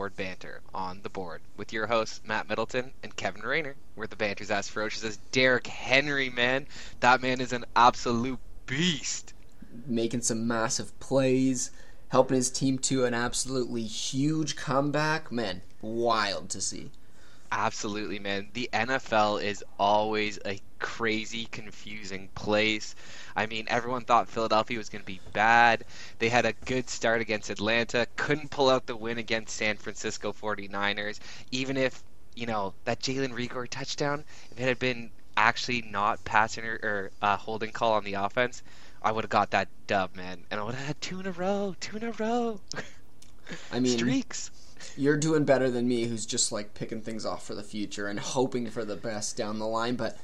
Board Banter on the board with your hosts, Matt Middleton and Kevin Rayner, where the banter's as ferocious as Derrick Henry, man. That man is an absolute beast. Making some massive plays, helping his team to an absolutely huge comeback. Man, wild to see. Absolutely, man. The NFL is always a crazy, confusing place. I mean, everyone thought Philadelphia was going to be bad. They had a good start against Atlanta, couldn't pull out the win against San Francisco 49ers. Even if, you know, that Jalen Reagor touchdown, if it had been actually not passing or, or uh, holding call on the offense, I would have got that dub, man. And I would have had two in a row, two in a row. I mean, streaks you're doing better than me, who's just like picking things off for the future and hoping for the best down the line. But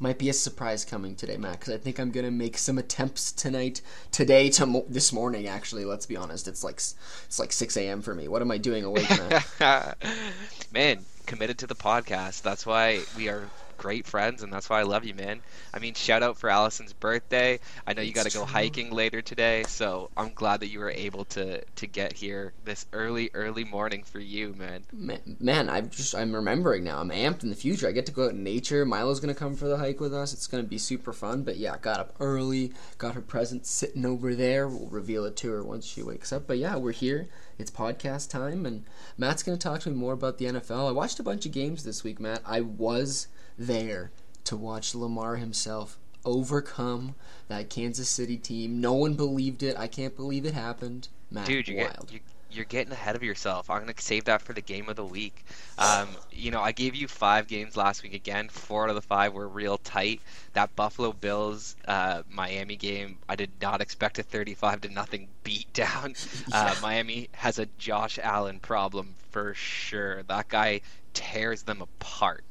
might be a surprise coming today, Matt, because I think I'm gonna make some attempts tonight, today, to this morning. Actually, let's be honest, it's like it's like 6 a.m. for me. What am I doing awake, Matt? Man, committed to the podcast. That's why we are great friends, and that's why I love you, man. I mean, shout out for Allison's birthday. I know you got to go hiking later today, so I'm glad that you were able to to get here this early, early morning for you, man. Man, man I'm just I'm remembering now. I'm amped in the future. I get to go out in nature. Milo's gonna come for the hike with us. It's gonna be super fun. But yeah, got up early, got her present sitting over there. We'll reveal it to her once she wakes up. But yeah, we're here. It's podcast time, and Matt's gonna talk to me more about the NFL. I watched a bunch of games this week, Matt. I was there to watch Lamar himself overcome that Kansas City team. No one believed it. I can't believe it happened. Matt, Dude, you wild. Get, you, you're getting ahead of yourself. I'm gonna save that for the game of the week. Um, you know, I gave you five games last week again. Four out of the five were real tight. That Buffalo Bills uh, Miami game, I did not expect a 35 to nothing beat down. Uh, Miami has a Josh Allen problem for sure. That guy tears them apart.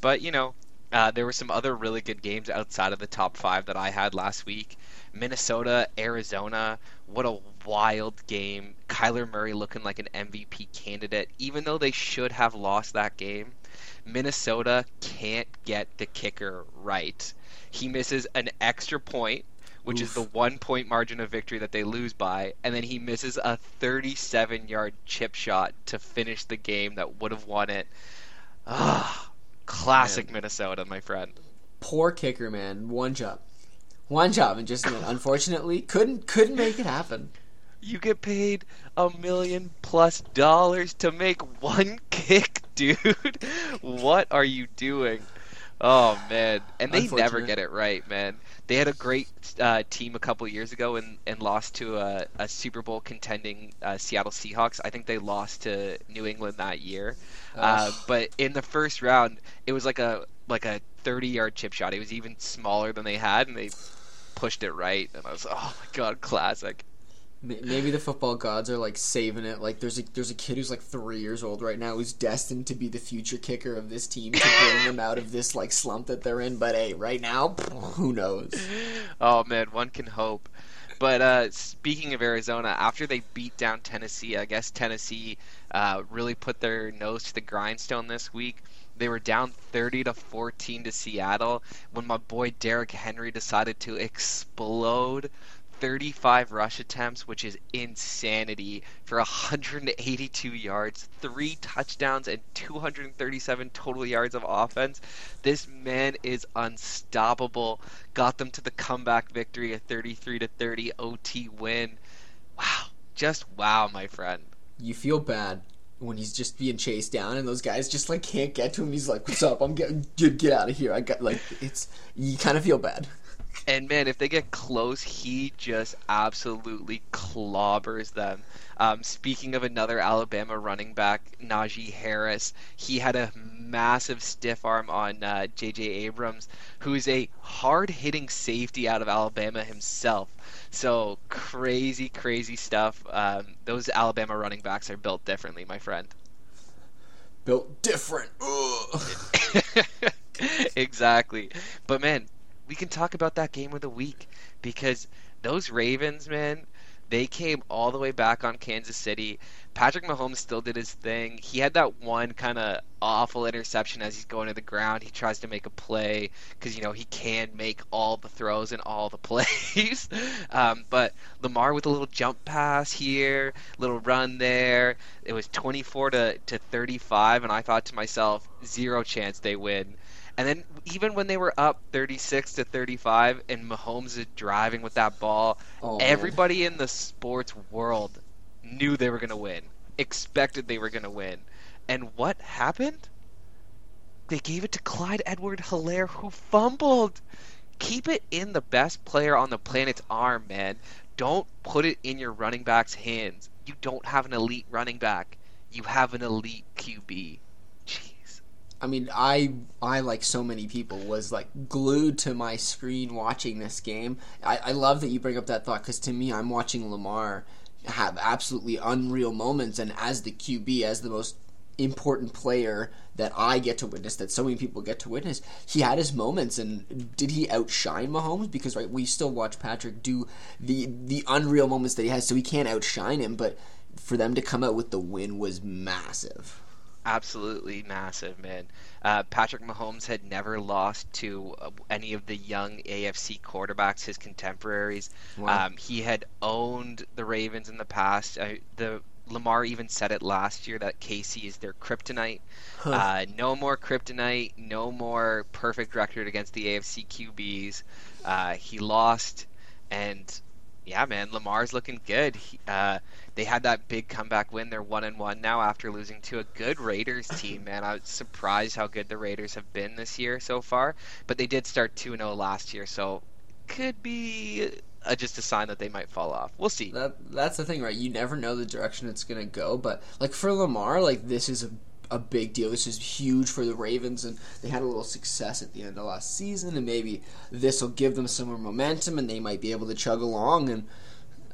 But you know, uh, there were some other really good games outside of the top five that I had last week. Minnesota, Arizona, what a wild game. Kyler Murray looking like an MVP candidate, even though they should have lost that game. Minnesota can't get the kicker right. He misses an extra point, which Oof. is the one point margin of victory that they lose by, and then he misses a 37 yard chip shot to finish the game that would have won it. Ah Classic man. Minnesota, my friend. Poor kicker, man. One job, one job, and just unfortunately couldn't couldn't make it happen. You get paid a million plus dollars to make one kick, dude. what are you doing? Oh man, and they never get it right, man. They had a great uh, team a couple years ago and, and lost to a, a Super Bowl contending uh, Seattle Seahawks. I think they lost to New England that year. Uh, but in the first round, it was like a like a 30 yard chip shot. It was even smaller than they had, and they pushed it right. And I was, oh my god, classic. Maybe the football gods are like saving it. Like there's a there's a kid who's like three years old right now who's destined to be the future kicker of this team to bring them out of this like slump that they're in. But hey, right now, who knows? Oh man, one can hope. But uh, speaking of Arizona, after they beat down Tennessee, I guess Tennessee uh, really put their nose to the grindstone this week. They were down 30 to 14 to Seattle when my boy Derrick Henry decided to explode 35 rush attempts, which is insanity, for 182 yards, three touchdowns, and 237 total yards of offense. This man is unstoppable. Got them to the comeback victory, a 33 to 30 OT win. Wow, just wow, my friend. You feel bad when he's just being chased down and those guys just like can't get to him. He's like, "What's up? I'm getting get, get out of here." I got like it's you kind of feel bad. And man, if they get close, he just absolutely clobbers them. Um, speaking of another Alabama running back, Najee Harris, he had a massive stiff arm on uh, J.J. Abrams, who's a hard hitting safety out of Alabama himself. So crazy, crazy stuff. Um, those Alabama running backs are built differently, my friend. Built different. exactly. But man, we can talk about that game of the week because those Ravens, man, they came all the way back on Kansas City. Patrick Mahomes still did his thing. He had that one kind of awful interception as he's going to the ground. He tries to make a play because you know he can make all the throws and all the plays. um, but Lamar with a little jump pass here, little run there. It was 24 to to 35, and I thought to myself, zero chance they win. And then even when they were up 36 to 35 and Mahomes is driving with that ball, Oh, man. everybody in the sports world knew they were going to win, expected they were going to win. And what happened? They gave it to Clyde Edward Helaire who fumbled. Keep it in the best player on the planet's arm, man. Don't put it in your running back's hands. You don't have an elite running back. You have an elite QB. I mean, I I like so many people was like glued to my screen watching this game. I, I love that you bring up that thought because to me, I'm watching Lamar have absolutely unreal moments, and as the QB, as the most important player that I get to witness, that so many people get to witness, he had his moments, and did he outshine Mahomes? Because right, we still watch Patrick do the the unreal moments that he has, so he can't outshine him, but. For them to come out with the win was massive. Absolutely massive, man. Uh, Patrick Mahomes had never lost to uh, any of the young AFC quarterbacks, his contemporaries. Wow. Um, he had owned the Ravens in the past. Uh, the Lamar even said it last year that KC is their kryptonite. Uh, no more kryptonite. No more perfect record against the AFC QBs. Uh, he lost, and yeah, man, Lamar's looking good. He, uh, they had that big comeback win. They're one and one now after losing to a good Raiders team. Man, I was surprised how good the Raiders have been this year so far. But they did start two and zero last year, so could be uh, just a sign that they might fall off. We'll see. That that's the thing, right? You never know the direction it's gonna go, but like for Lamar, like this is a a big deal. This is huge for the Ravens, and they had a little success at the end of last season, and maybe this will give them some more momentum, and they might be able to chug along. And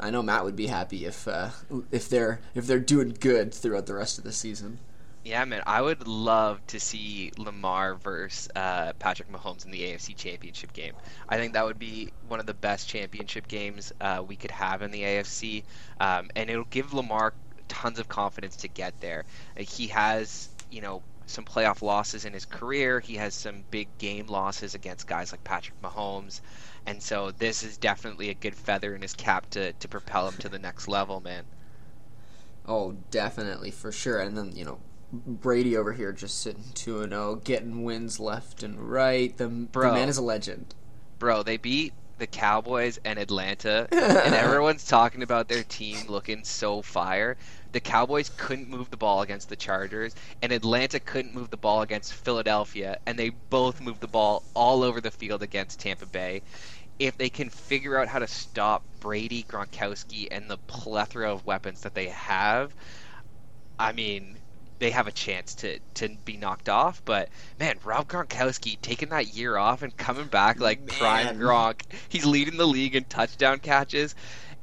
I know Matt would be happy if uh, if they're if they're doing good throughout the rest of the season. Yeah, man, I would love to see Lamar versus uh, Patrick Mahomes in the AFC Championship game. I think that would be one of the best championship games uh, we could have in the AFC, um, and it'll give Lamar tons of confidence to get there. He has, you know, some playoff losses in his career. He has some big game losses against guys like Patrick Mahomes, and so this is definitely a good feather in his cap to to propel him to the next level, man. Oh, definitely for sure. And then you know. Brady over here just sitting 2 and 0, getting wins left and right. The, the man is a legend. Bro, they beat the Cowboys and Atlanta, and everyone's talking about their team looking so fire. The Cowboys couldn't move the ball against the Chargers, and Atlanta couldn't move the ball against Philadelphia, and they both moved the ball all over the field against Tampa Bay. If they can figure out how to stop Brady, Gronkowski, and the plethora of weapons that they have, I mean, they have a chance to, to be knocked off. But man, Rob Gronkowski taking that year off and coming back like prime Man. Gronk, he's leading the league in touchdown catches.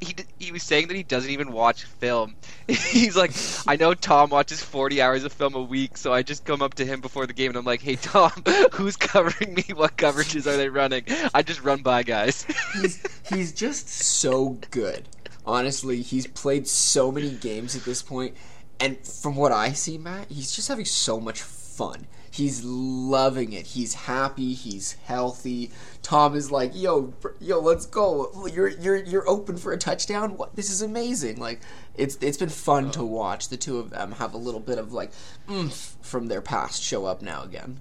He, he was saying that he doesn't even watch film. He's like, I know Tom watches 40 hours of film a week, so I just come up to him before the game and I'm like, hey, Tom, who's covering me? What coverages are they running? I just run by guys. he's he's just so good. Honestly, he's played so many games at this point, and from what I see, Matt, he's just having so much fun. He's loving it. He's happy. He's healthy. Tom is like, "Yo, yo, let's go. You're you're you're open for a touchdown. What? This is amazing. Like, it's it's been fun to watch. The two of them have a little bit of like oomph from their past show up now again.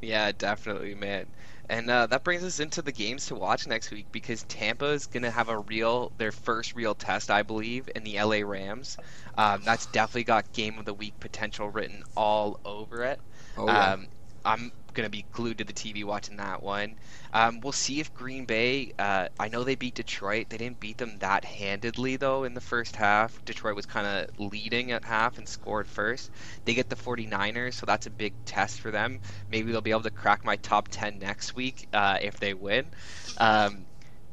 Yeah, definitely, man. And uh, that brings us into the games to watch next week because Tampa is going to have a real, their first real test, I believe, in the LA Rams. Um, that's definitely got game of the week potential written all over it. Oh yeah. Um, I'm going to be glued to the TV watching that one. Um, we'll see if Green Bay. Uh, I know they beat Detroit. They didn't beat them that handedly though in the first half. Detroit was kind of leading at half and scored first. They get the 49ers, so that's a big test for them. Maybe they'll be able to crack my top 10 next week uh, if they win. Um,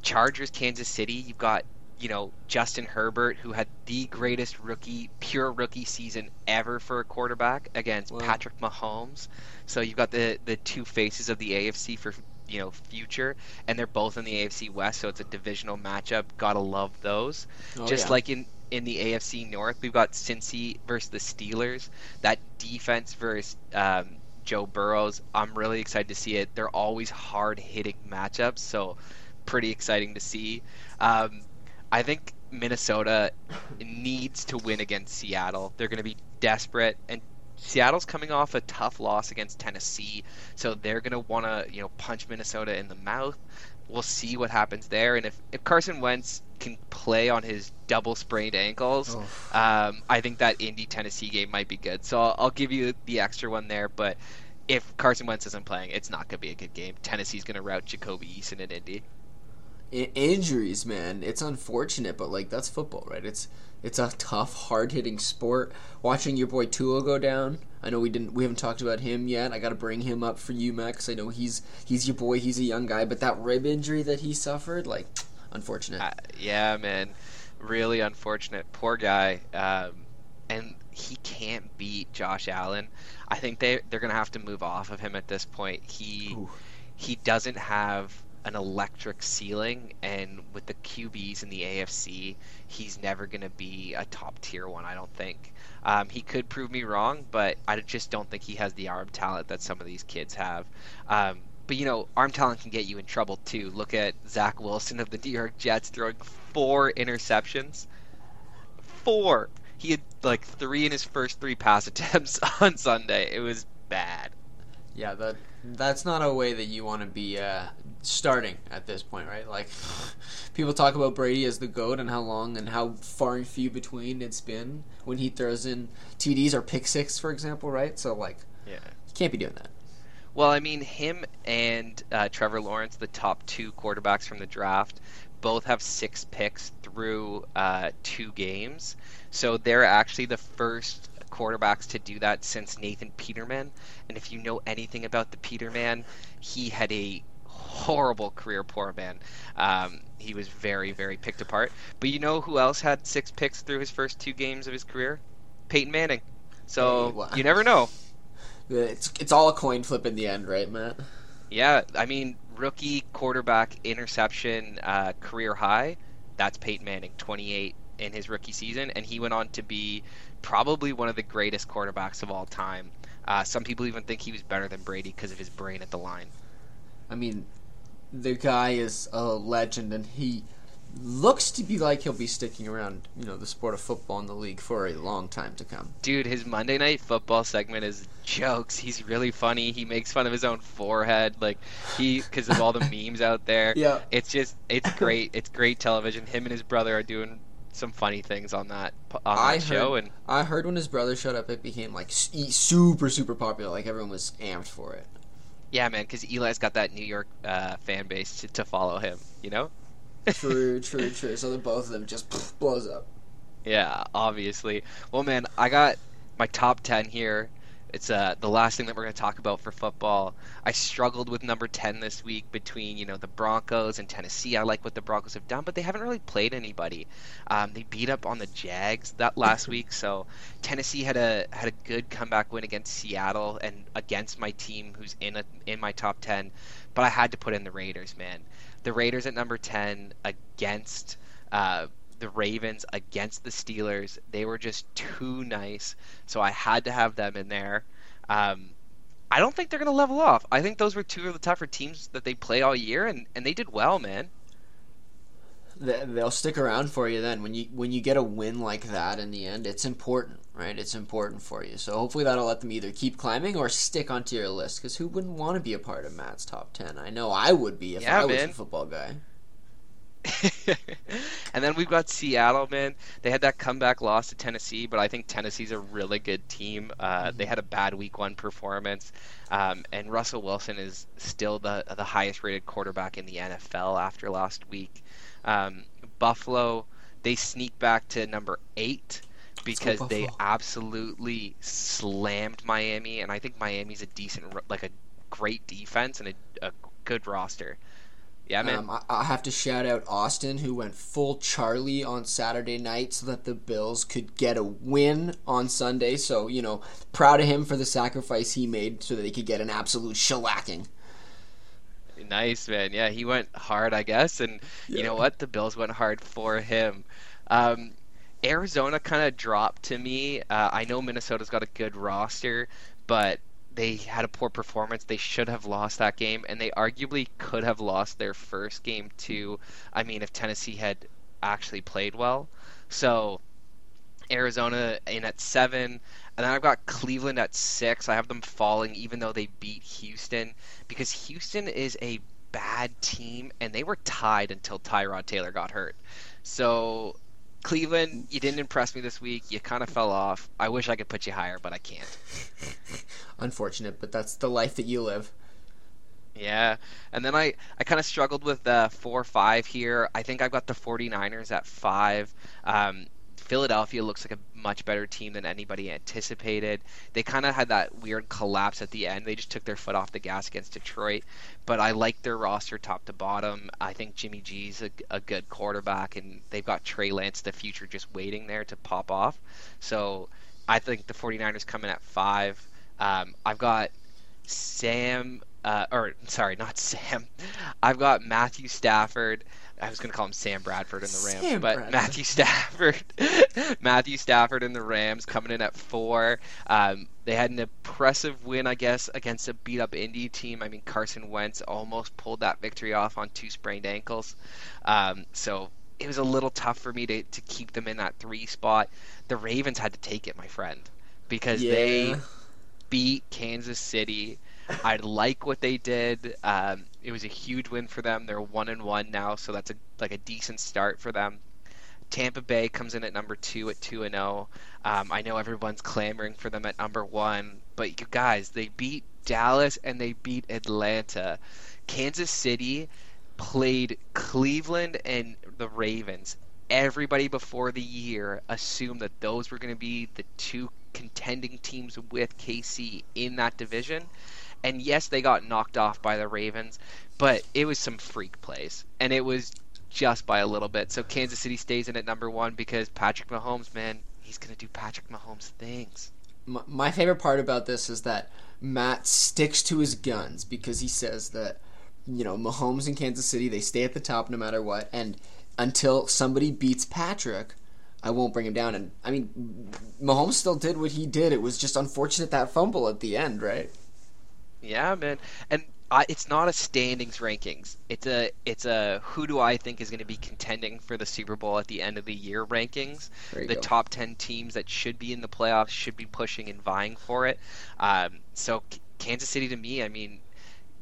Chargers, Kansas City. You've got you know Justin Herbert, who had the greatest rookie, pure rookie season ever for a quarterback against. Patrick Mahomes. So you've got the the two faces of the AFC for you know future, and they're both in the AFC West, so it's a divisional matchup. Gotta love those. Oh, just yeah. like in in the AFC North, we've got Cincy versus the Steelers. That defense versus um, Joe Burrows, I'm really excited to see it. They're always hard hitting matchups, so pretty exciting to see. Um, I think Minnesota needs to win against Seattle. They're going to be desperate, and Seattle's coming off a tough loss against Tennessee, so they're going to want to you know punch Minnesota in the mouth. We'll see what happens there, and if, if Carson Wentz can play on his double sprained ankles, oh. um, I think that Indy Tennessee game might be good. So I'll, I'll give you the extra one there, but if Carson Wentz isn't playing, it's not going to be a good game. Tennessee's going to rout Jacoby Eason in Indy. I- injuries, man, it's unfortunate, but like that's football, right? It's it's a tough, hard hitting sport. Watching your boy Tua go down. I know we didn't we haven't talked about him yet. I got to bring him up for you, Max. I know he's he's your boy. He's a young guy, but that rib injury that he suffered, like, unfortunate. Uh, yeah, man, really unfortunate. Poor guy. Um, and he can't beat Josh Allen. I think they they're gonna have to move off of him at this point. He Ooh. he doesn't have an electric ceiling, and with the QBs in the AFC, he's never going to be a top tier one. I don't think. Um, he could prove me wrong, but I just don't think he has the arm talent that some of these kids have. Um, but you know, arm talent can get you in trouble too. Look at Zach Wilson of the New York Jets throwing four interceptions. Four. He had like three in his first three pass attempts on Sunday. It was bad. Yeah, that's not a way that you want to be uh, starting at this point, right? Like people talk about Brady as the goat and how long and how far and few between it's been when he throws in TDs or pick six, for example, right? So like, yeah, you can't be doing that. Well, I mean, him and uh, Trevor Lawrence, the top two quarterbacks from the draft, both have six picks through uh, two games. So they're actually the first quarterbacks to do that since Nathan Peterman. And if you know anything about the Peterman, he had a horrible career, poor man. Um, he was very, very picked apart. But you know who else had six picks through his first two games of his career? Peyton Manning. So hey, well, you never know. It's it's all a coin flip in the end, right, Matt? Yeah, I mean, rookie quarterback interception uh, career high. That's Peyton Manning, 28 in his rookie season, and he went on to be probably one of the greatest quarterbacks of all time. Uh, some people even think he was better than Brady because of his brain at the line. I mean, the guy is a legend, and he looks to be like he'll be sticking around, you know, the sport of football in the league for a long time to come. Dude, his Monday Night Football segment is jokes. He's really funny. He makes fun of his own forehead, like he because of all the memes out there. Yeah, it's just it's great. It's great television. Him and his brother are doing some funny things on that on that I show. Heard, and I heard when his brother showed up, it became like super super popular. Like everyone was amped for it. Yeah, man, because Eli's got that New York uh, fan base to, to follow him. You know. true, true, true. So the both of them just pff, blows up. Yeah, obviously. Well, man, I got my top ten here. It's uh, the last thing that we're going to talk about for football. I struggled with number 10 this week between, you know, the Broncos and Tennessee. I like what the Broncos have done, but they haven't really played anybody. Um, they beat up on the Jags that last week, so Tennessee had a had a good comeback win against Seattle and against my team who's in a, in my top 10, but I had to put in the Raiders, man. The Raiders at number 10 against uh, the Ravens against the Steelers. They were just too nice, so I had to have them in there. Um, I don't think they're going to level off. I think those were two of the tougher teams that they played all year, and, and they did well, man. They'll stick around for you then when you when you get a win like that in the end. It's important, right? It's important for you. So hopefully that'll let them either keep climbing or stick onto your list. Because who wouldn't want to be a part of Matt's top ten? I know I would be if yeah, I was man. a football guy. and then we've got Seattle, man. They had that comeback loss to Tennessee, but I think Tennessee's a really good team. Uh, they had a bad Week One performance, um, and Russell Wilson is still the the highest rated quarterback in the NFL after last week. Um, Buffalo, they sneak back to number eight because they absolutely slammed Miami, and I think Miami's a decent, like a great defense and a, a good roster. Yeah, man. Um, I, I, have to shout out Austin, who went full Charlie on Saturday night so that the Bills could get a win on Sunday. So, you know, proud of him for the sacrifice he made so that they could get an absolute shellacking. Nice, man. Yeah, he went hard, I guess. And yeah. you know what? The Bills went hard for him. Um, Arizona kind of dropped to me. Uh, I know Minnesota's got a good roster, but they had a poor performance. They should have lost that game, and they arguably could have lost their first game too. I mean, if Tennessee had actually played well. So Arizona in at seven, and then I've got Cleveland at six. I have them falling, even though they beat Houston, because Houston is a bad team, and they were tied until Tyrod Taylor got hurt. So Cleveland, you didn't impress me this week. You kind of fell off. I wish I could put you higher, but I can't. Unfortunate, but that's the life that you live. Yeah. And then I, I kind of struggled with the 4 5 here. I think I've got the 49ers at 5. Um, Philadelphia looks like a much better team than anybody anticipated. They kind of had that weird collapse at the end. They just took their foot off the gas against Detroit. But I like their roster top to bottom. I think Jimmy G's a, a good quarterback, and they've got Trey Lance, the future, just waiting there to pop off. So I think the 49ers come in at five. Um, I've got Sam, uh, or sorry, not Sam. I've got Matthew Stafford. I was going to call him Sam Bradford in the Rams, Sam but Bradford. Matthew Stafford, Matthew Stafford in the Rams coming in at four. Um, they had an impressive win, I guess, against a beat up Indy team. I mean, Carson Wentz almost pulled that victory off on two sprained ankles. Um, so it was a little tough for me to, to keep them in that three spot. The Ravens had to take it, my friend, because they beat Kansas City. I like what they did. Um, it was a huge win for them. They're one and one now, so that's a like a decent start for them. Tampa Bay comes in at number two at two and zero. Um, I know everyone's clamoring for them at number one, but you guys, they beat Dallas and they beat Atlanta. Kansas City played Cleveland and the Ravens. Everybody before the year assumed that those were going to be the two contending teams with KC in that division. And yes, they got knocked off by the Ravens, but it was some freak plays. And it was just by a little bit. So Kansas City stays in at number one because Patrick Mahomes, man, he's going to do Patrick Mahomes things. My, my favorite part about this is that Matt sticks to his guns because he says that you know Mahomes in Kansas City they stay at the top no matter what, and until somebody beats Patrick, I won't bring him down. And I mean, Mahomes still did what he did. It was just unfortunate that fumble at the end, right? Yeah, man. And I, it's not a standings rankings. It's a it's a who do I think is going to be contending for the Super Bowl at the end of the year rankings. The go. top ten teams that should be in the playoffs should be pushing and vying for it. Um, so K- Kansas City to me, I mean,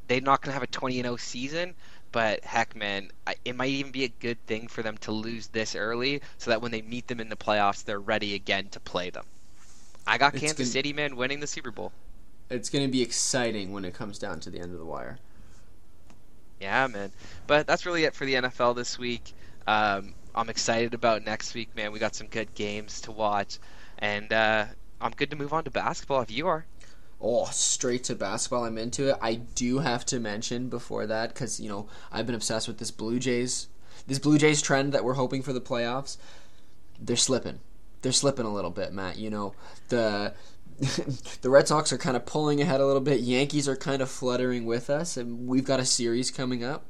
they're not going to have a 20 and 0 season, but heck, man, I, it might even be a good thing for them to lose this early, so that when they meet them in the playoffs, they're ready again to play them. I got It's Kansas gonna- City, man, winning the Super Bowl. It's going to be exciting when it comes down to the end of the wire. Yeah, man. But that's really it for the NFL this week. Um, I'm excited about next week, man. We got some good games to watch, and uh, I'm good to move on to basketball if you are. Oh, straight to basketball. I'm into it. I do have to mention before that because you know I've been obsessed with this Blue Jays, this Blue Jays trend that we're hoping for the playoffs. They're slipping. They're slipping a little bit, Matt. You know the the Red Sox are kind of pulling ahead a little bit. Yankees are kind of fluttering with us, and we've got a series coming up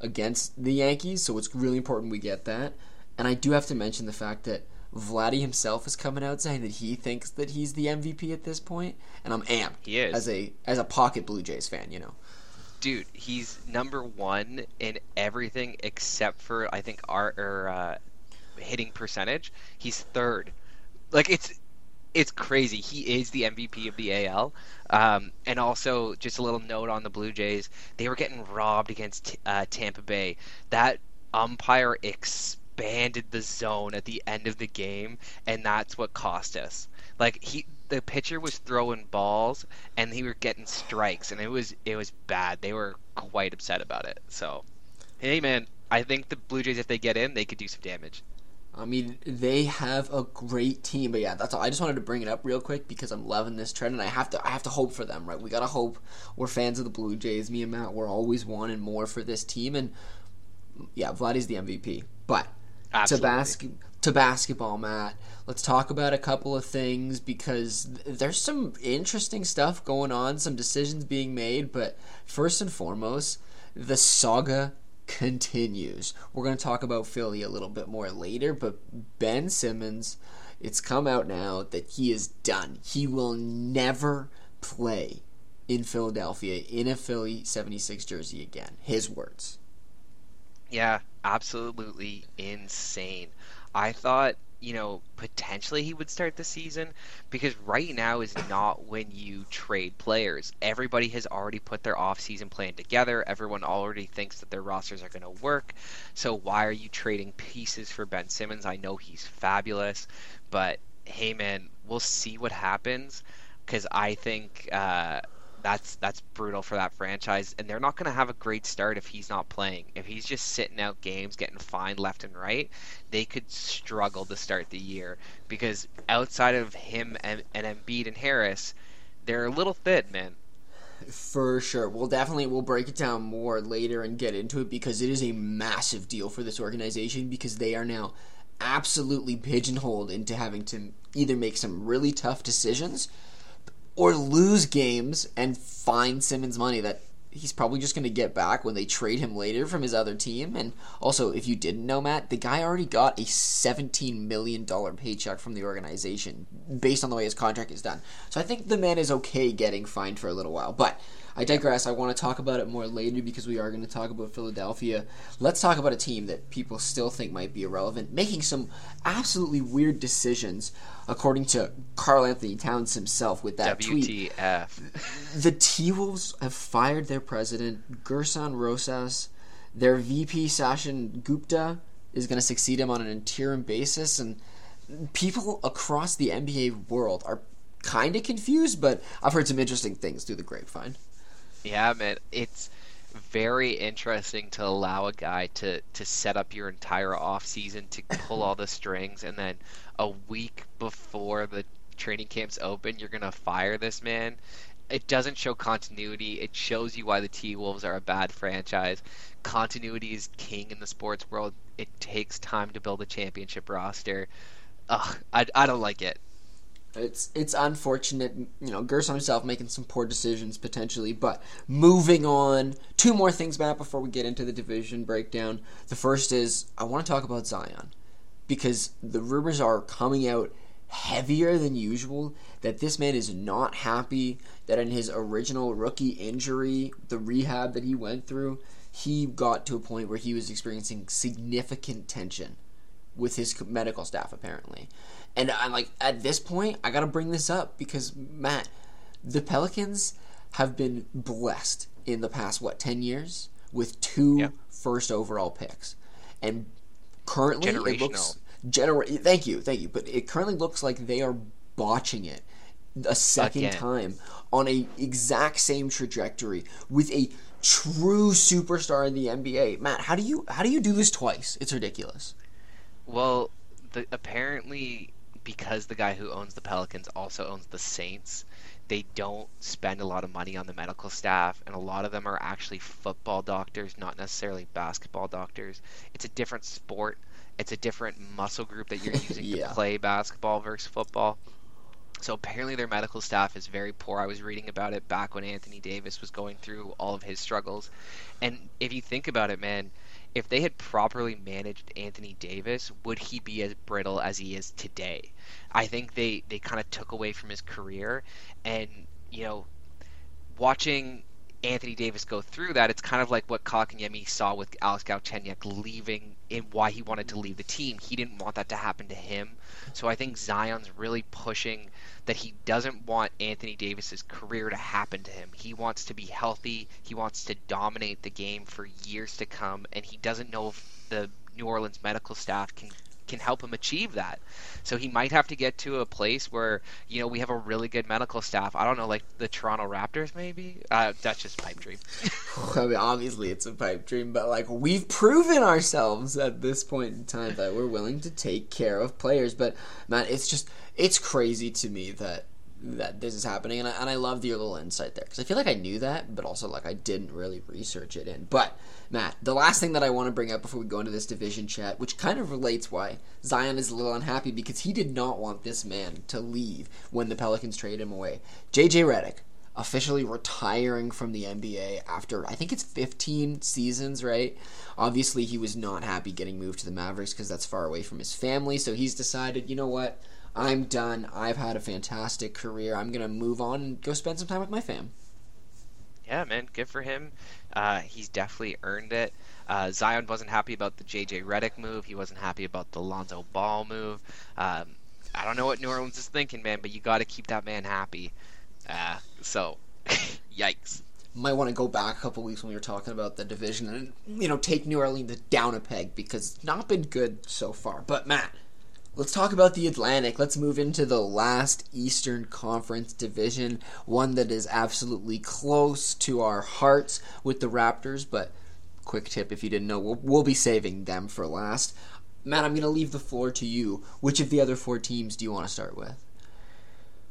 against the Yankees, so it's really important we get that. And I do have to mention the fact that Vladdy himself is coming out saying that he thinks that he's the MVP at this point, and I'm amped He is. as a as a pocket Blue Jays fan. You know, Dude, he's number one in everything except for I think our or, uh, hitting percentage. He's third. Like it's it's crazy. He is the MVP of the AL. Um, and also, just a little note on the Blue Jays: they were getting robbed against uh, Tampa Bay. That umpire expanded the zone at the end of the game, and that's what cost us. Like he, the pitcher was throwing balls, and he were getting strikes, and it was it was bad. They were quite upset about it. So, hey man, I think the Blue Jays, if they get in, they could do some damage. I mean they have a great team, but yeah, that's all. I just wanted to bring it up real quick because I'm loving this trend, and I have to I have to hope for them. Right, we gotta hope. We're fans of the Blue Jays. Me and Matt, we're always wanting more for this team, and yeah, Vladdy's the MVP, but. Absolutely. to basket to basketball, Matt. Let's talk about a couple of things because there's some interesting stuff going on, some decisions being made, but first and foremost, the saga continues. We're going to talk about Philly a little bit more later, but Ben Simmons, it's come out now that he is done. He will never play in Philadelphia in a Philly 76 jersey again. His words. Yeah, absolutely insane. I thought you know, potentially he would start the season because right now is not when you trade players. Everybody has already put their off-season plan together. Everyone already thinks that their rosters are going to work. So why are you trading pieces for Ben Simmons? I know he's fabulous, but hey man, we'll see what happens because I think uh, that's that's brutal for that franchise, and they're not going to have a great start if he's not playing. If he's just sitting out games, getting fined left and right, they could struggle to start the year because outside of him and, and Embiid and Harris, they're a little thin, man. For sure. We'll definitely we'll break it down more later and get into it because it is a massive deal for this organization because they are now absolutely pigeonholed into having to either make some really tough decisions or lose games and find Simmons money that he's probably just going to get back when they trade him later from his other team. And also, if you didn't know, Matt, the guy already got a $17 million paycheck from the organization based on the way his contract is done. So I think the man is okay getting fined for a little while. But I digress. I want to talk about it more later because we are going to talk about Philadelphia. Let's talk about a team that people still think might be irrelevant, making some absolutely weird decisions, according to Karl-Anthony Towns himself with that WTF. tweet. The T Wolves have fired their president, Gersson Rosas. Their VP, Sachin Gupta, is going to succeed him on an interim basis, and people across the NBA world are kind of confused, but I've heard some interesting things through the grapevine. Yeah, man, it's very interesting to allow a guy to to set up your entire off season to pull all the strings, and then a week before the training camps open, you're gonna fire this man. It doesn't show continuity. It shows you why the T Wolves are a bad franchise. Continuity is king in the sports world. It takes time to build a championship roster. Ugh, I, I don't like it. It's it's unfortunate, you know, Gersson himself making some poor decisions potentially, but moving on. Two more things, Matt, before we get into the division breakdown. The first is I want to talk about Zion because the rumors are coming out heavier than usual that this man is not happy that in his original rookie injury, the rehab that he went through, he got to a point where he was experiencing significant tension with his medical staff apparently. And I'm like, at this point, I got to bring this up because, Matt, the Pelicans have been blessed in the past, what, 10 years with two yep. first overall picks. And currently, it looks. Genera- thank you, thank you. But it currently looks like they are botching it a second Again. time on a exact same trajectory with a true superstar in the NBA. Matt, how do you how do you do this twice? It's ridiculous. Well, the, apparently because the guy who owns the Pelicans also owns the Saints, they don't spend a lot of money on the medical staff, and a lot of them are actually football doctors, not necessarily basketball doctors. It's a different sport. It's a different muscle group that you're using yeah. to play basketball versus football. So apparently their medical staff is very poor. I was reading about it back when Anthony Davis was going through all of his struggles. And if you think about it, man, if they had properly managed Anthony Davis, would he be as brittle as he is today? I think they, they kind of took away from his career. And, you know, watching Anthony Davis go through that, it's kind of like what Kotkaniemi saw with Alex Galchenyuk leaving and why he wanted to leave the team. He didn't want that to happen to him. So I think Zion's really pushing that he doesn't want Anthony Davis's career to happen to him. He wants to be healthy. He wants to dominate the game for years to come, and he doesn't know if the New Orleans medical staff can can help him achieve that. So he might have to get to a place where you know we have a really good medical staff. I don't know, like the Toronto Raptors, maybe. Uh, that's just pipe dream. I mean, obviously it's a pipe dream, but like we've proven ourselves at this point in time that we're willing to take care of players. But man, it's just it's crazy to me that that this is happening, and I, and I love your little insight there because I feel like I knew that, but also like I didn't really research it in. But Matt, the last thing that I want to bring up before we go into this division chat, which kind of relates why Zion is a little unhappy because he did not want this man to leave when the Pelicans traded him away. JJ Redick, officially retiring from the NBA after I think it's 15 seasons, right? Obviously, he was not happy getting moved to the Mavericks because that's far away from his family. So he's decided, you know what? I'm done. I've had a fantastic career. I'm gonna move on and go spend some time with my fam. Yeah, man, good for him. Uh, he's definitely earned it. Uh, Zion wasn't happy about the JJ Redick move. He wasn't happy about the Lonzo Ball move. Um, I don't know what New Orleans is thinking, man, but you got to keep that man happy. Uh, so, yikes. Might want to go back a couple weeks when we were talking about the division and you know take New Orleans down a peg because it's not been good so far. But Matt, Let's talk about the Atlantic. Let's move into the last Eastern Conference division, one that is absolutely close to our hearts with the Raptors. But quick tip if you didn't know, we'll, we'll be saving them for last. Matt, I'm going to leave the floor to you. Which of the other four teams do you want to start with?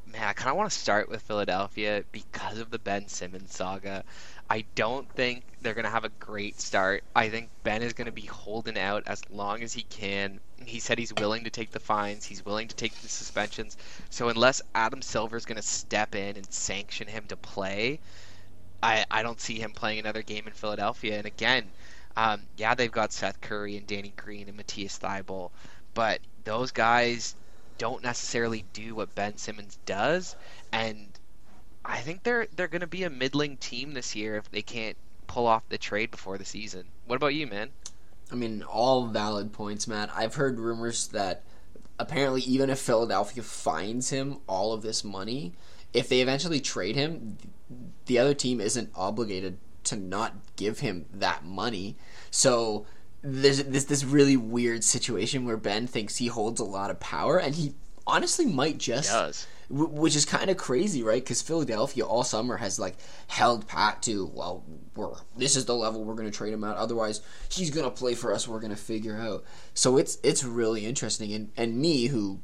Man, I kind of want to start with Philadelphia because of the Ben Simmons saga. I don't think they're going to have a great start. I think Ben is going to be holding out as long as he can. He said he's willing to take the fines, he's willing to take the suspensions. So unless Adam Silver is going to step in and sanction him to play, I, I don't see him playing another game in Philadelphia. And again, um, yeah, they've got Seth Curry and Danny Green and Matisse Thybulle, but those guys don't necessarily do what Ben Simmons does. And I think they're they're going to be a middling team this year if they can't pull off the trade before the season. What about you, man? I mean, all valid points, Matt. I've heard rumors that apparently even if Philadelphia finds him all of this money, if they eventually trade him, the other team isn't obligated to not give him that money. So there's this this really weird situation where Ben thinks he holds a lot of power, and he honestly might just which is kind of crazy, right? Because Philadelphia all summer has like held pat to, well, we're this is the level we're going to trade him out. Otherwise, he's going to play for us. We're going to figure out. So it's it's really interesting. And and me who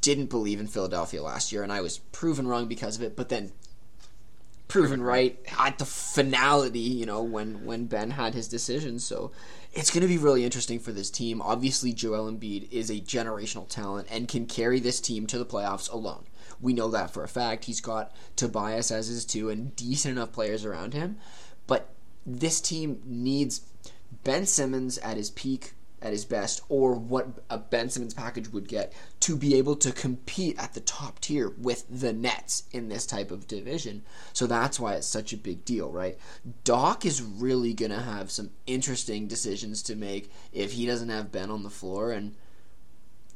didn't believe in Philadelphia last year, and I was proven wrong because of it. But then proven right at the finality, you know, when when Ben had his decision. So it's going to be really interesting for this team. Obviously, Joel Embiid is a generational talent and can carry this team to the playoffs alone. We know that for a fact. He's got Tobias as his two and decent enough players around him. But this team needs Ben Simmons at his peak, at his best, or what a Ben Simmons package would get to be able to compete at the top tier with the Nets in this type of division. So that's why it's such a big deal, right? Doc is really going to have some interesting decisions to make if he doesn't have Ben on the floor and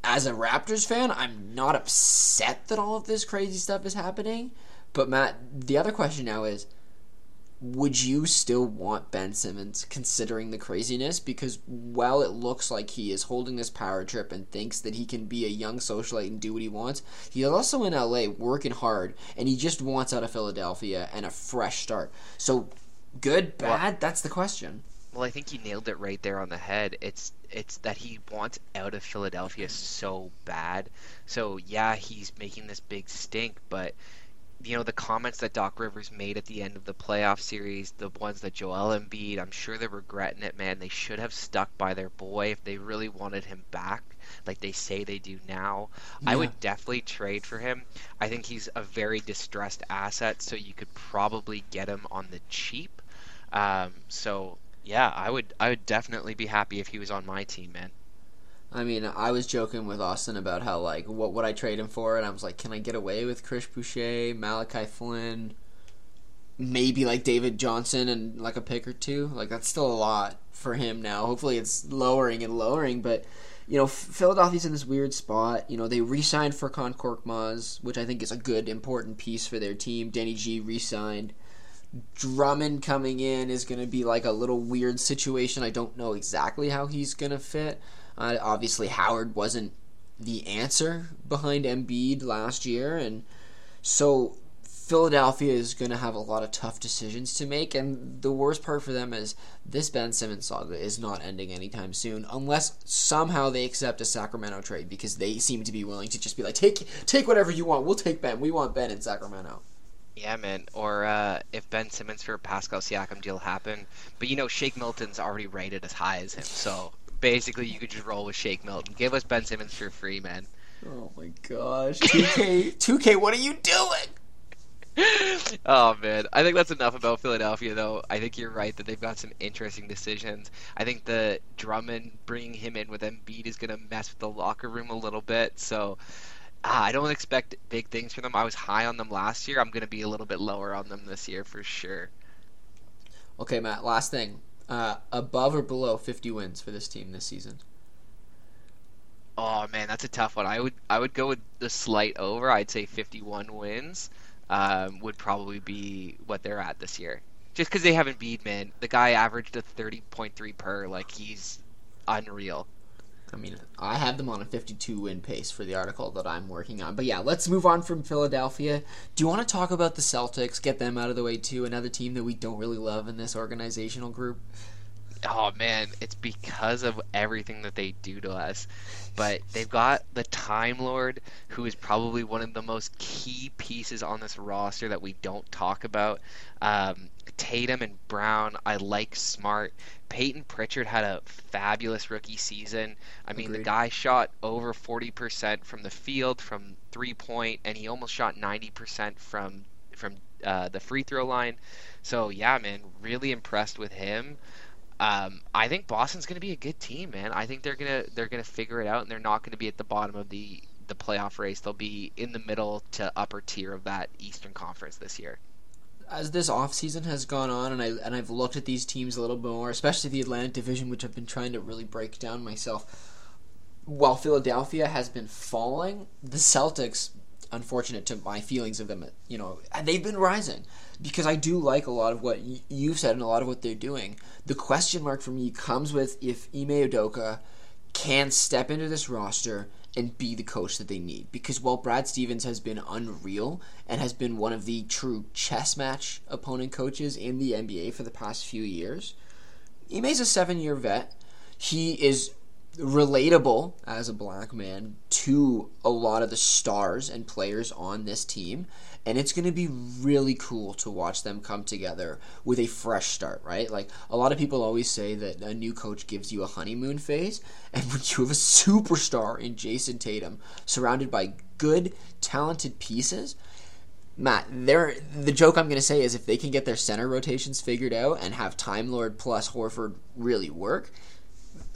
as a Raptors fan, I'm not upset that all of this crazy stuff is happening. But Matt, the other question now is would you still want Ben Simmons considering the craziness? Because while it looks like he is holding this power trip and thinks that he can be a young socialite and do what he wants, he's also in LA working hard and he just wants out of Philadelphia and a fresh start. So, good, bad? Well, that's the question. Well, I think you nailed it right there on the head. It's it's that he wants out of Philadelphia so bad. So yeah, he's making this big stink, but you know the comments that Doc Rivers made at the end of the playoff series, the ones that Joel Embiid, I'm sure they're regretting it, man. They should have stuck by their boy if they really wanted him back, like they say they do now. Yeah. I would definitely trade for him. I think he's a very distressed asset, so you could probably get him on the cheap. Um, so yeah, I would I would definitely be happy if he was on my team, man. I mean, I was joking with Austin about how like what would I trade him for, and I was like, can I get away with Chris Boucher, Malachi Flynn, maybe like David Johnson, and like a pick or two? Like that's still a lot for him now. Hopefully, it's lowering and lowering, but you know, Philadelphia's in this weird spot. You know, they re-signed Furkan Maz, which I think is a good, important piece for their team. Danny G re-signed. Drummond coming in is going to be like a little weird situation. I don't know exactly how he's going to fit. Uh, obviously, Howard wasn't the answer behind Embiid last year, and so Philadelphia is going to have a lot of tough decisions to make. And the worst part for them is this Ben Simmons saga is not ending anytime soon, unless somehow they accept a Sacramento trade because they seem to be willing to just be like, take take whatever you want. We'll take Ben. We want Ben in Sacramento. Yeah, man. Or uh, if Ben Simmons for Pascal Siakam deal happened, but you know Shake Milton's already rated as high as him, so basically you could just roll with Shake Milton. Give us Ben Simmons for free, man. Oh my gosh, 2K, 2K, what are you doing? oh man, I think that's enough about Philadelphia, though. I think you're right that they've got some interesting decisions. I think the Drummond bringing him in with Embiid is going to mess with the locker room a little bit. So uh, I don't expect big things from them. I was high on them last year. I'm going to be a little bit lower on them this year for sure. Okay, Matt. Last thing, uh, above or below 50 wins for this team this season? Oh man, that's a tough one. I would I would go with the slight over. I'd say 51 wins um, would probably be what they're at this year. Just because they haven't beat man, the guy averaged a 30.3 per. Like he's unreal. I mean, I have them on a 52 win pace for the article that I'm working on. But yeah, let's move on from Philadelphia. Do you want to talk about the Celtics? Get them out of the way too. Another team that we don't really love in this organizational group. Oh man, it's because of everything that they do to us. But they've got the Time Lord, who is probably one of the most key pieces on this roster that we don't talk about. Um, Tatum and Brown, I like Smart. Payton Pritchard had a fabulous rookie season. I mean, Agreed. the guy shot over 40% from the field from three point, and he almost shot 90% from from uh, the free throw line. So yeah, man, really impressed with him. Um, I think Boston's going to be a good team, man. I think they're gonna they're gonna figure it out, and they're not going to be at the bottom of the the playoff race. They'll be in the middle to upper tier of that Eastern Conference this year. As this offseason has gone on, and I and I've looked at these teams a little bit more, especially the Atlantic Division, which I've been trying to really break down myself. While Philadelphia has been falling, the Celtics, unfortunate to my feelings of them, you know, they've been rising because I do like a lot of what you've said and a lot of what they're doing. The question mark for me comes with if Ime Udoka can step into this roster and be the coach that they need. Because while Brad Stevens has been unreal and has been one of the true chess match opponent coaches in the NBA for the past few years, Ime's a seven year vet. He is relatable as a black man to a lot of the stars and players on this team and it's going to be really cool to watch them come together with a fresh start, right? Like a lot of people always say that a new coach gives you a honeymoon phase, and when you have a superstar in Jayson Tatum surrounded by good, talented pieces, Matt, they're, the joke I'm going to say is if they can get their center rotations figured out and have Time Lord plus Horford really work,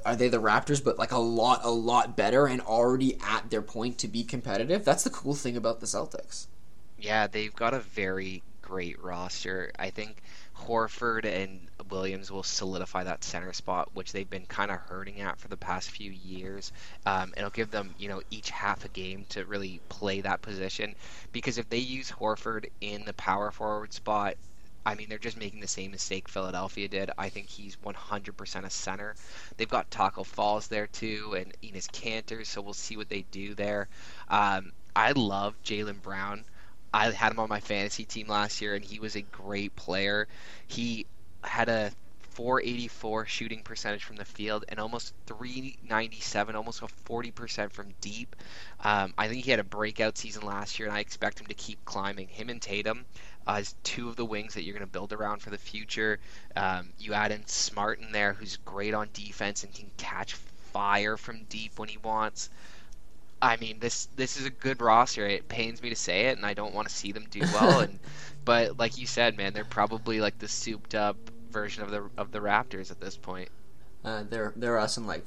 are they the Raptors, but like a lot, a lot better and already at their point to be competitive? That's the cool thing about the Celtics. Yeah, they've got a very great roster. I think Horford and Williams will solidify that center spot, which they've been kind of hurting at for the past few years. Um, it'll give them, you know, each half a game to really play that position. Because if they use Horford in the power forward spot, I mean, they're just making the same mistake Philadelphia did. I think he's 100% a center. They've got Tacko Falls there too, and Enes Kanter, so we'll see what they do there. Um, I love Jaylen Brown. I had him on my fantasy team last year, and he was a great player. He had a 484 shooting percentage from the field and almost 397, almost a 40% from deep. Um, I think he had a breakout season last year, and I expect him to keep climbing. Him and Tatum uh, as two of the wings that you're going to build around for the future. Um, you add in Smart in there, who's great on defense and can catch fire from deep when he wants. I mean, this this is a good roster. It pains me to say it, and I don't want to see them do well. and but like you said, man, they're probably like the souped up version of the of the Raptors at this point. Uh, they're they're us in like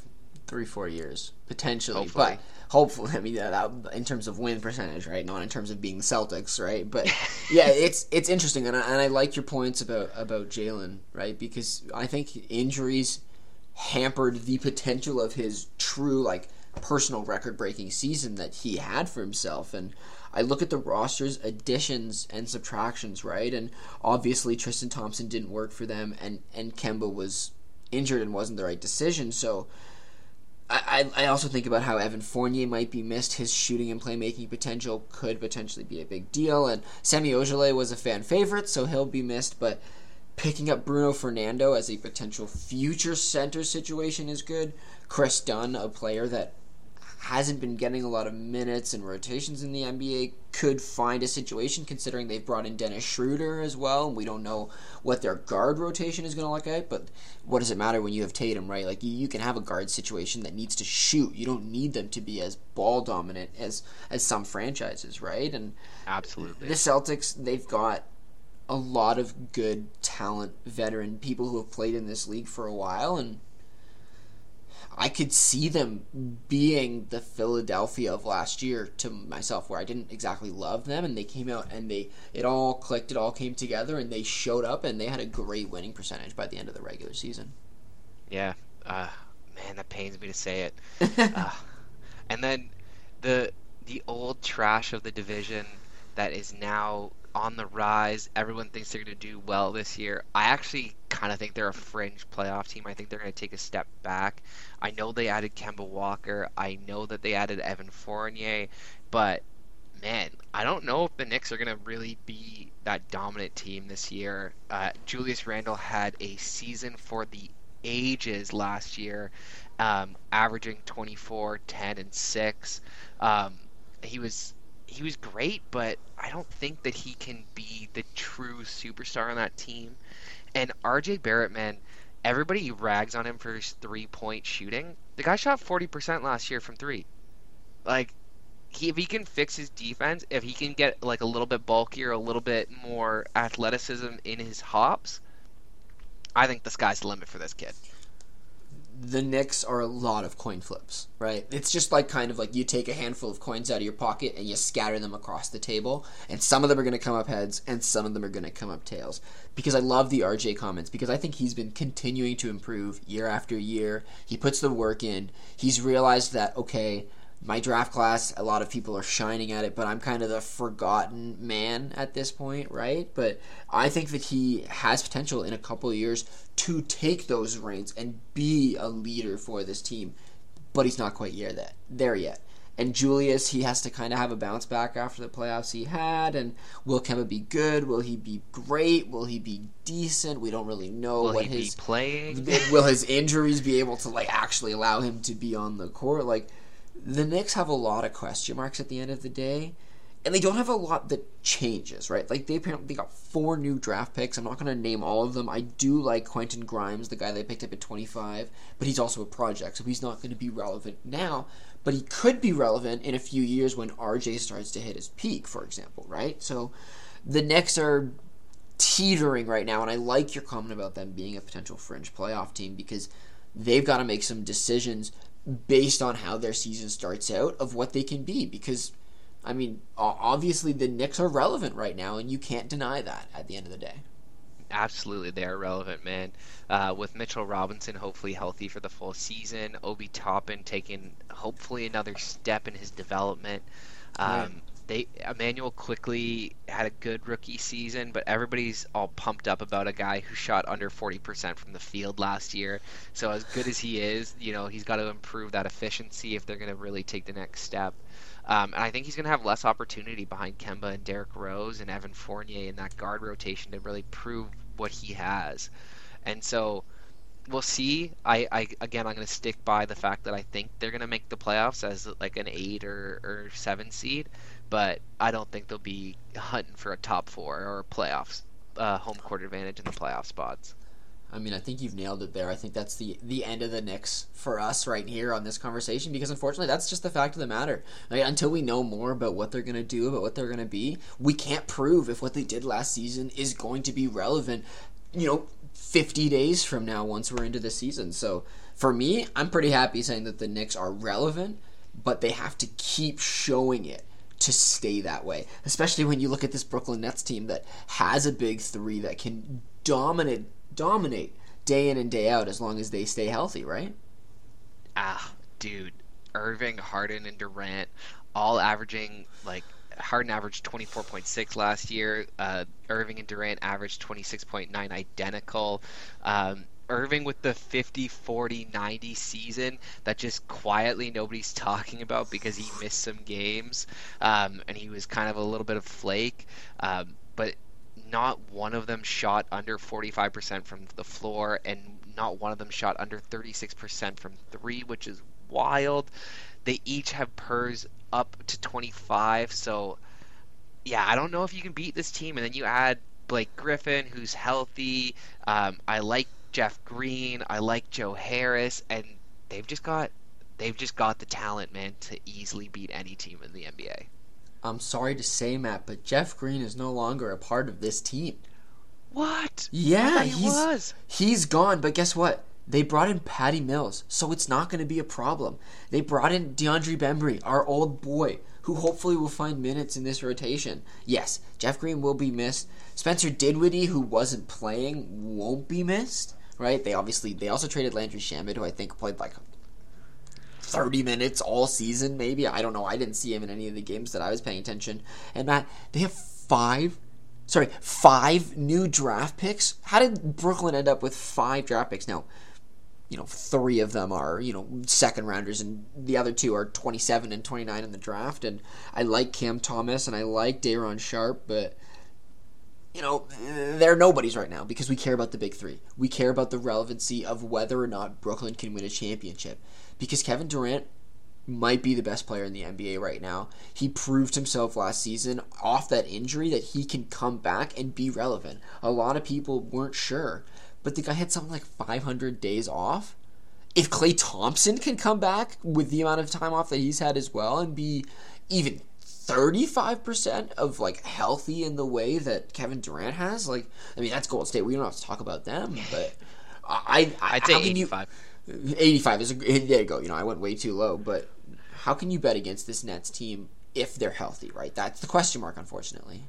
three four years potentially, hopefully. but hopefully, I mean, that, in terms of win percentage, right? Not in terms of being Celtics, right? But yeah, it's it's interesting, and I, and I like your points about about Jaylen, right? Because I think injuries hampered the potential of his true like personal record breaking season that he had for himself. And I look at the roster's additions and subtractions, right? And obviously Tristan Thompson didn't work for them and, and Kemba was injured and wasn't the right decision. So I, I also think about how Evan Fournier might be missed. His shooting and playmaking potential could potentially be a big deal. And Semi Ojeleye was a fan favorite, so he'll be missed. But picking up Bruno Fernando as a potential future center situation is good. Kris Dunn, a player that hasn't been getting a lot of minutes and rotations in the NBA could find a situation considering they've brought in Dennis Schroeder as well. And we don't know what their guard rotation is going to look like, but what does it matter when you have Tatum, right? Like you, you can have a guard situation that needs to shoot. You don't need them to be as ball dominant as as some franchises, right? And absolutely. The Celtics, they've got a lot of good talent, veteran people who have played in this league for a while and I could see them being the Philadelphia of last year to myself, where I didn't exactly love them, and they came out and they it all clicked, it all came together, and they showed up, and they had a great winning percentage by the end of the regular season. Yeah, uh, man, that pains me to say it. uh, and then the the old trash of the division that is now on the rise. Everyone thinks they're going to do well this year. I actually kind of think they're a fringe playoff team. I think they're going to take a step back. I know they added Kemba Walker. I know that they added Evan Fournier, but man, I don't know if the Knicks are going to really be that dominant team this year. Uh, Julius Randle had a season for the ages last year, um, averaging 24, 10, and 6. Um, he was he was great, but I don't think that he can be the true superstar on that team. And RJ Barrett, man, everybody rags on him for his three point shooting. The guy shot 40% last year from three. Like, he, if he can fix his defense, if he can get like a little bit bulkier, a little bit more athleticism in his hops, I think the sky's the limit for this kid the Knicks are a lot of coin flips, right? It's just like kind of like you take a handful of coins out of your pocket and you scatter them across the table, and some of them are going to come up heads and some of them are going to come up tails. Because I love the RJ comments because I think he's been continuing to improve year after year. He puts the work in. He's realized that okay, my draft class, a lot of people are shining at it, but I'm kind of the forgotten man at this point, right? But I think that he has potential in a couple of years to take those reins and be a leader for this team, but he's not quite yet there yet. And Julius, he has to kind of have a bounce back after the playoffs he had. And will Kemba be good? Will he be great? Will he be decent? We don't really know will what his playing. will his injuries be able to like actually allow him to be on the court? Like the Knicks have a lot of question marks at the end of the day, and they don't have a lot that changes, right? Like they apparently they got four new draft picks. I'm not going to name all of them. I do like Quentin Grimes, the guy they picked up at 25, but he's also a project, so he's not going to be relevant now. But he could be relevant in a few years when RJ starts to hit his peak, for example, right? So the Knicks are teetering right now, and I like your comment about them being a potential fringe playoff team because they've got to make some decisions based on how their season starts out of what they can be because I mean obviously the Knicks are relevant right now and you can't deny that at the end of the day. Absolutely, they are relevant, man. Uh, with Mitchell Robinson hopefully healthy for the full season, Obi Toppin taking hopefully another step in his development. Um, they Immanuel Quickley had a good rookie season, but everybody's all pumped up about a guy who shot under 40% from the field last year. So as good as he is, you know, he's got to improve that efficiency if they're going to really take the next step. Um, and I think he's going to have less opportunity behind Kemba and Derrick Rose and Evan Fournier in that guard rotation to really prove what he has. And so we'll see. I, I again, I'm going to stick by the fact that I think they're going to make the playoffs as like an eight or, or seven seed but I don't think they'll be hunting for a top four or playoffs uh, home court advantage in the playoff spots. I mean, I think you've nailed it there. I think that's the the end of the Knicks for us right here on this conversation because unfortunately, that's just the fact of the matter. Until we know more about what they're going to do, about what they're going to be, we can't prove if what they did last season is going to be relevant. You know, 50 days from now, once we're into the season. So for me, I'm pretty happy saying that the Knicks are relevant, but they have to keep showing it to stay that way. Especially when you look at this Brooklyn Nets team that has a big three that can dominate dominate day in and day out as long as they stay healthy, right? Ah, dude. Irving, Harden, and Durant all averaging like Harden averaged 24.6 last year. Uh, Irving and Durant averaged 26.9 identical. Um, Irving with the 50 40 90 season that just quietly nobody's talking about because he missed some games um, and he was kind of a little bit of flake. Um, but not one of them shot under 45% from the floor, and not one of them shot under 36% from three, which is wild. They each have PERS up to 25. So, yeah, I don't know if you can beat this team. And then you add Blake Griffin, who's healthy. Um, I like Jeff Green. I like Joe Harris, and they've just got they've just got the talent, man, to easily beat any team in the NBA. I'm sorry to say, Matt, but Jeff Green is no longer a part of this team. What? Yeah, he he's was. he's gone. But guess what? They brought in Patty Mills, so it's not going to be a problem. They brought in DeAndre Bembry, our old boy, who hopefully will find minutes in this rotation. Yes, Jeff Green will be missed. Spencer Dinwiddie, who wasn't playing, won't be missed. Right? They obviously they also traded Landry Shamet, who I think played like 30 minutes all season, maybe. I don't know. I didn't see him in any of the games that I was paying attention. And Matt, they have five, sorry, five new draft picks. How did Brooklyn end up with five draft picks? Now, you know, three of them are, you know, second rounders, and the other two are 27 and 29 in the draft. And I like Cam Thomas and I like Day'Ron Sharpe, but you know, they're nobodies right now because we care about the big three. We care about the relevancy of whether or not Brooklyn can win a championship. Because Kevin Durant might be the best player in the NBA right now. He proved himself last season off that injury that he can come back and be relevant. A lot of people weren't sure, but the guy had something like 500 days off. If Klay Thompson can come back with the amount of time off that he's had as well and be even 35% of like healthy in the way that Kevin Durant has. Like, I mean, that's Gold State. We don't have to talk about them, but I, I I'd say 85. You, 85 is a, there you go. You know, I went way too low, but how can you bet against this Nets team if they're healthy, right? That's the question mark, unfortunately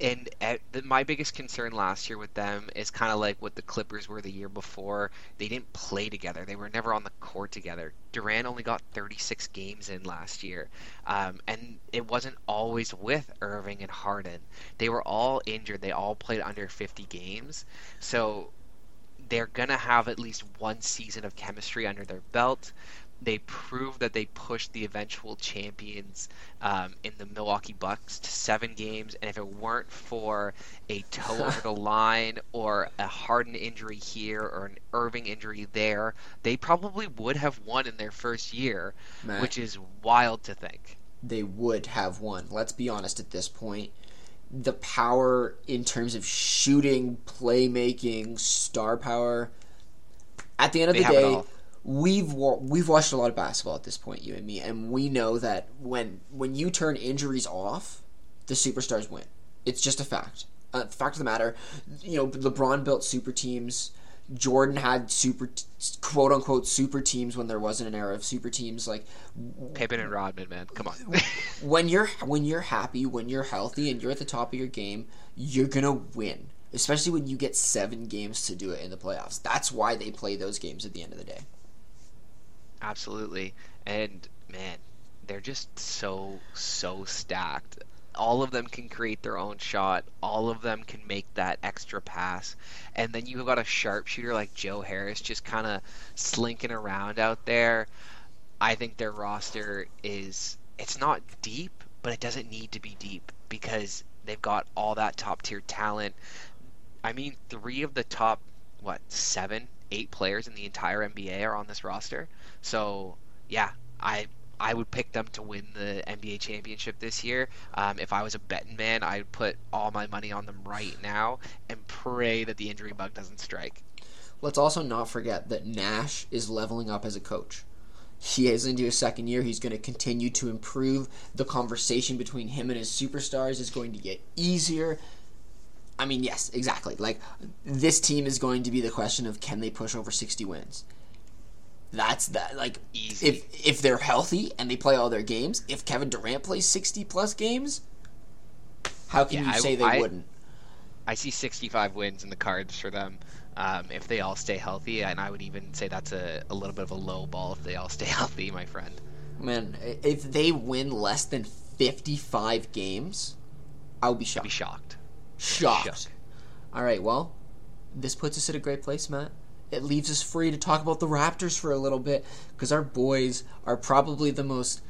and the, my biggest concern last year with them is kind of like what the Clippers were the year before. They didn't play together. They were never on the court together. Durant only got 36 games in last year, um, and it wasn't always with Irving and Harden. They were all injured. They all played under 50 games, so they're gonna have at least one season of chemistry under their belt they proved that they pushed the eventual champions um, in the Milwaukee Bucks to seven games, and if it weren't for a toe over the line or a Harden injury here or an Irving injury there, they probably would have won in their first year, Matt, which is wild to think. They would have won. Let's be honest at this point. The power in terms of shooting, playmaking, star power. At the end of they the day, we've we've watched a lot of basketball at this point, you and me, and we know that when when you turn injuries off, the superstars win. It's just a fact. Uh, fact of the matter, you know, LeBron built super teams. Jordan had super, quote unquote, super teams when there wasn't an era of super teams. Like Pippen and Rodman, man, come on. when you're when you're happy, when you're healthy, and you're at the top of your game, you're gonna win. Especially when you get seven games to do it in the playoffs. That's why they play those games at the end of the day. Absolutely. And man, they're just so so stacked. All of them can create their own shot. All of them can make that extra pass. And then you've got a sharpshooter like Joe Harris just kind of slinking around out there. I think their roster is it's not deep, but it doesn't need to be deep because they've got all that top tier talent. I mean, 3 of the top what, 7 eight players in the entire NBA are on this roster. So yeah, I I would pick them to win the NBA championship this year. Um, if I was a betting man, I'd put all my money on them right now and pray that the injury bug doesn't strike. Let's also not forget that Nash is leveling up as a coach. He is into his second year. He's going to continue to improve. The conversation between him and his superstars is going to get easier. I mean, yes, exactly. Like this team is going to be the question of can they push over 60 wins. That's that like Easy. if if they're healthy and they play all their games, if Kevin Durant plays 60 plus games, how can yeah, you say I, they I, wouldn't? I see 65 wins in the cards for them. Um, if they all stay healthy, and I would even say that's a, a little bit of a low ball if they all stay healthy, my friend. Man, if they win less than 55 games, I'll be shocked. I'll be shocked shocked. All right, well, this puts us at a great place, Matt. It leaves us free to talk about the Raptors for a little bit because our boys are probably the most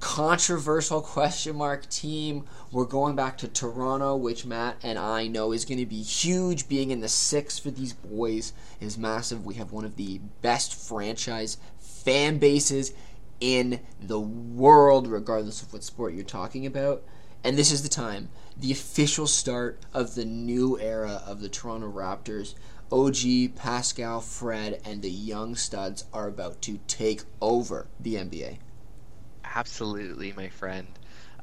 controversial question mark team. We're going back to Toronto, which Matt and I know is going to be huge. Being in the six for these boys is massive. We have one of the best franchise fan bases in the world, regardless of what sport you're talking about. And this is the time, the official start of the new era of the Toronto Raptors. OG, Pascal, Fred, and the young studs are about to take over the NBA. Absolutely, my friend.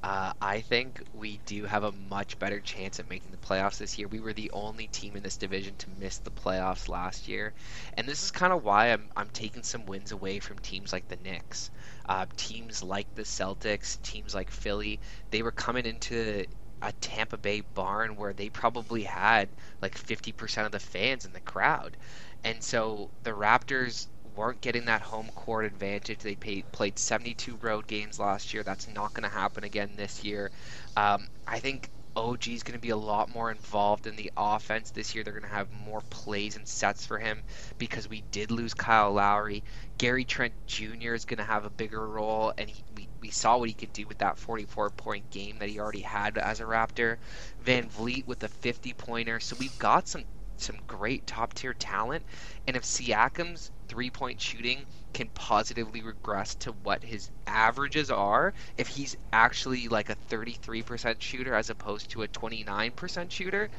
Uh, I think we do have a much better chance at making the playoffs this year. We were the only team in this division to miss the playoffs last year, and this is kind of why I'm I'm taking some wins away from teams like the Knicks, uh, teams like the Celtics, teams like Philly. They were coming into a Tampa Bay barn where they probably had like 50% of the fans in the crowd, and so the Raptors weren't getting that home court advantage. They paid, played 72 road games last year. That's not going to happen again this year. Um, I think OG is going to be a lot more involved in the offense this year. They're going to have more plays and sets for him because we did lose Kyle Lowry. Gary Trent Jr. is going to have a bigger role, and he, we, saw what he could do with that 44 point game that he already had as a Raptor. Van Vleet with a 50 pointer. So we've got some some great top tier talent. And if Siakam's three point shooting can positively regress to what his averages are, if he's actually like a 33% shooter as opposed to a 29% shooter,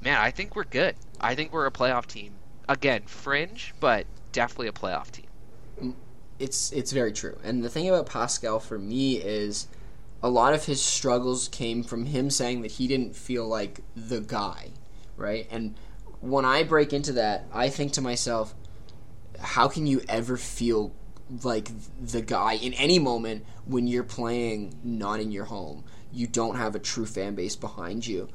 man, I think we're good. I think we're a playoff team. Again, fringe, but definitely a playoff team. Mm, It's it's very true. And the thing about Pascal for me is a lot of his struggles came from him saying that he didn't feel like the guy, right? And when I break into that, I think to myself, how can you ever feel like the guy in any moment when you're playing not in your home? You don't have a true fan base behind you.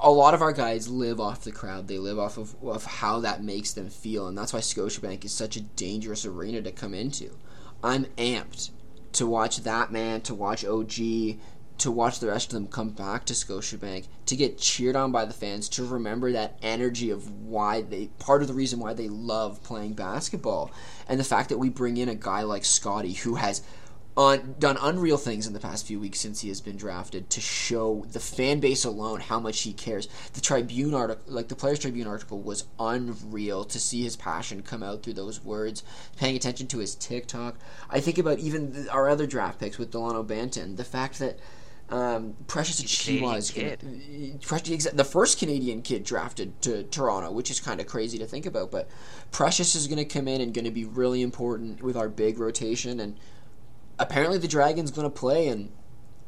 A lot of our guys live off the crowd. They live off of, of how that makes them feel, and that's why Scotiabank is such a dangerous arena to come into. I'm amped to watch that man, to watch OG, to watch the rest of them come back to Scotiabank, to get cheered on by the fans, to remember that energy of why they part of the reason why they love playing basketball, and the fact that we bring in a guy like Scotty who has un, done unreal things in the past few weeks since he has been drafted to show the fan base alone how much he cares. The Tribune article, like the Players Tribune article, was unreal to see his passion come out through those words. Paying attention to his TikTok, I think about even our other draft picks with Delano Banton. The fact that um, Precious Achiuwa is gonna, the first Canadian kid drafted to Toronto, which is kind of crazy to think about. But Precious is going to come in and going to be really important with our big rotation, and apparently the Dragic's going to play. And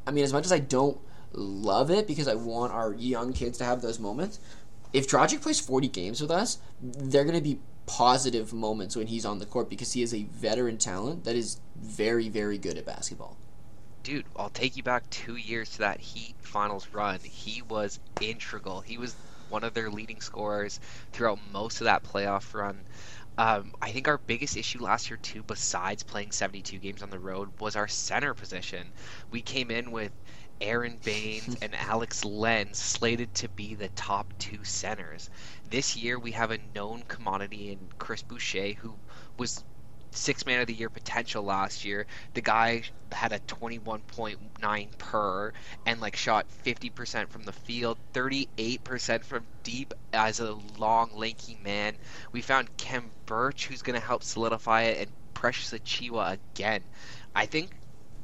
I mean, as much as I don't love it because I want our young kids to have those moments, if Dragic plays 40 games with us, they're going to be positive moments when he's on the court because he is a veteran talent that is very, very good at basketball dude, I'll take you back two years to that Heat finals run. He was integral. He was one of their leading scorers throughout most of that playoff run. Um, I think our biggest issue last year, too, besides playing 72 games on the road, was our center position. We came in with Aron Baynes and Alex Len slated to be the top two centers. This year, we have a known commodity in Chris Boucher, who was six man of the year potential last year. The guy had a 21.9 per and like shot 50% from the field, 38% from deep as a long lanky man. We found Khem Birch who's going to help solidify it and Precious Achiuwa again. I think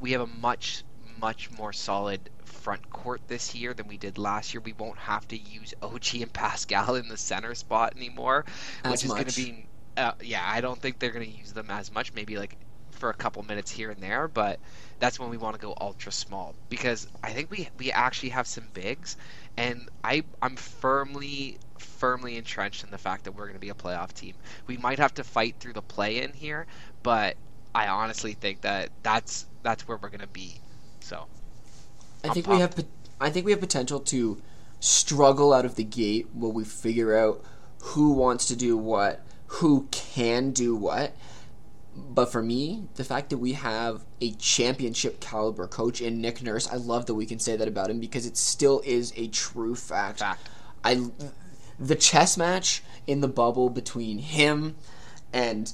we have a much much more solid front court this year than we did last year. We won't have to use OG and Pascal in the center spot anymore, As which is going to be uh, yeah, I don't think they're going to use them as much. Maybe like for a couple minutes here and there, but that's when we want to go ultra small because I think we we actually have some bigs, and I I'm firmly firmly entrenched in the fact that we're going to be a playoff team. We might have to fight through the play in here, but I honestly think that that's that's where we're going to be. So I I'm think we have I think we have potential to struggle out of the gate while we figure out who wants to do what, who can do what. But for me, the fact that we have a championship caliber coach in Nick Nurse, I love that we can say that about him because it still is a true fact. fact. I the chess match in the bubble between him and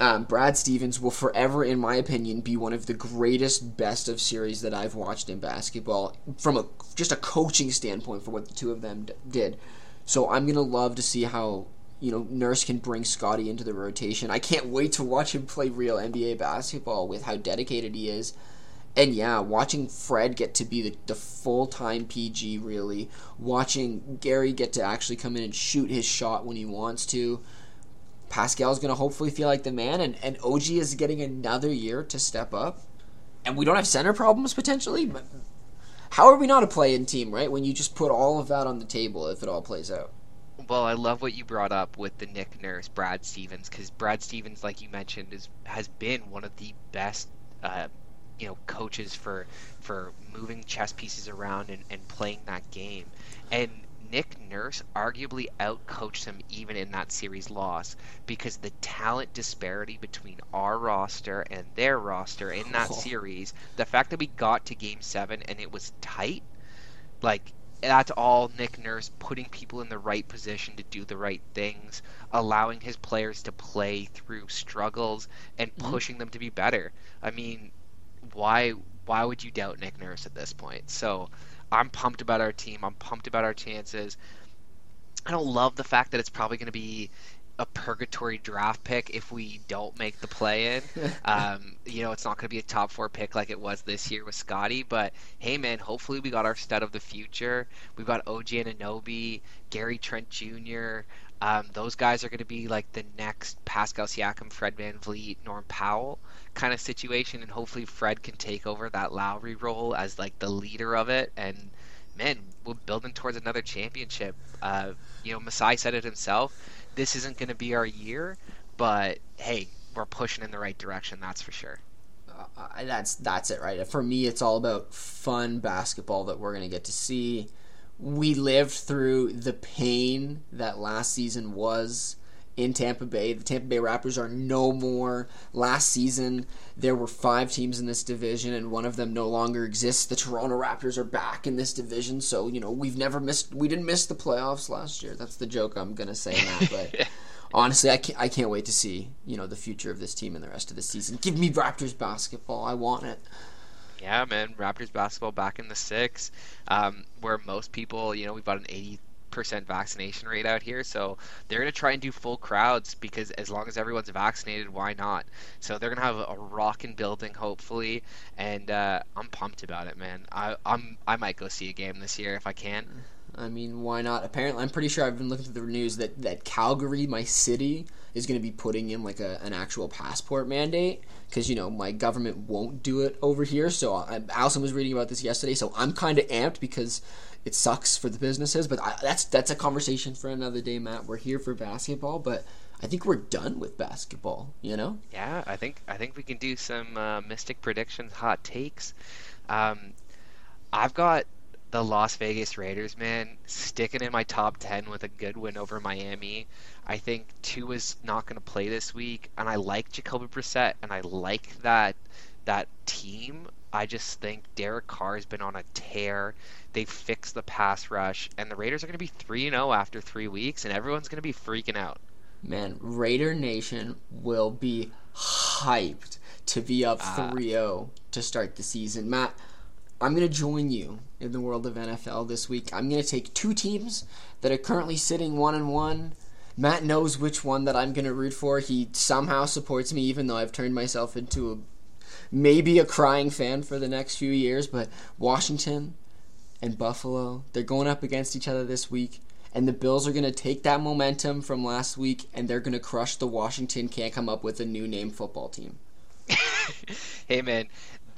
um, Brad Stevens will forever, in my opinion, be one of the greatest best of series that I've watched in basketball from a just a coaching standpoint for what the two of them d- did. So I'm gonna love to see how you know, Nurse can bring Scotty into the rotation. I can't wait to watch him play real NBA basketball with how dedicated he is. And yeah, watching Fred get to be the, the full time PG, really. Watching Gary get to actually come in and shoot his shot when he wants to. Pascal's going to hopefully feel like the man, and, and OG is getting another year to step up. And we don't have center problems potentially, but how are we not a play in team, right? When you just put all of that on the table if it all plays out. Well, I love what you brought up with the Nick Nurse, Brad Stevens, because Brad Stevens, like you mentioned, is has been one of the best, uh, you know, coaches for for moving chess pieces around and, and playing that game. And Nick Nurse arguably outcoached him even in that series loss because the talent disparity between our roster and their roster in that oh. series, the fact that we got to game seven and it was tight, like that's all Nick Nurse putting people in the right position to do the right things, allowing his players to play through struggles and mm-hmm. pushing them to be better. I mean, why why would you doubt Nick Nurse at this point? So I'm pumped about our team. I'm pumped about our chances. I don't love the fact that it's probably going to be a purgatory draft pick if we don't make the play in. um, you know, it's not going to be a top four pick like it was this year with Scotty, But hey, man, hopefully we got our stud of the future. We've got OG Anunoby, Gary Trent Jr. Um, those guys are going to be like the next Pascal Siakam, Fred VanVleet, Norm Powell kind of situation, and hopefully Fred can take over that Lowry role as like the leader of it. And man, we're building towards another championship. Uh, you know, Masai said it himself. This isn't going to be our year, but hey, we're pushing in the right direction. That's for sure. Uh, that's that's it, right? For me, it's all about fun basketball that we're going to get to see. We lived through the pain that last season was in Tampa Bay. The Tampa Bay Raptors are no more. Last season, there were five teams in this division, and one of them no longer exists. The Toronto Raptors are back in this division, so you know we've never missed. We didn't miss the playoffs last year. That's the joke I'm gonna say now, but. honestly, I can't, I can't wait to see you know the future of this team and the rest of the season. Give me Raptors basketball. I want it. Yeah, man, Raptors basketball back in the six, um, where most people, you know, we've got an eighty percent vaccination rate out here, so they're gonna try and do full crowds because as long as everyone's vaccinated, why not? So they're gonna have a rocking building hopefully, and uh, I'm pumped about it, man. I, I'm I might go see a game this year if I can. I mean, why not? Apparently, I'm pretty sure I've been looking through the news that, that Calgary, my city, is going to be putting in like a, an actual passport mandate because you know my government won't do it over here. So I, Allison was reading about this yesterday, so I'm kind of amped because it sucks for the businesses, but I, that's that's a conversation for another day, Matt. We're here for basketball, but I think we're done with basketball. You know? Yeah, I think I think we can do some uh, mystic predictions, hot takes. Um, I've got the Las Vegas Raiders, man, sticking in my top ten with a good win over Miami. I think Tua is not going to play this week, and I like Jacoby Brissett, and I like that that team. I just think Derek Carr has been on a tear. They've fixed the pass rush, and the Raiders are going to be 3 0 after three weeks, and everyone's going to be freaking out. Man, Raider Nation will be hyped to be up ah. 3 0 to start the season. Matt, I'm going to join you in the world of NFL this week. I'm going to take two teams that are currently sitting 1 and 1. Matt knows which one that I'm going to root for. He somehow supports me, even though I've turned myself into a maybe a crying fan for the next few years. But Washington and Buffalo. They're going up against each other this week, and the Bills are going to take that momentum from last week and they're going to crush the Washington can't come up with a new name football team. hey man,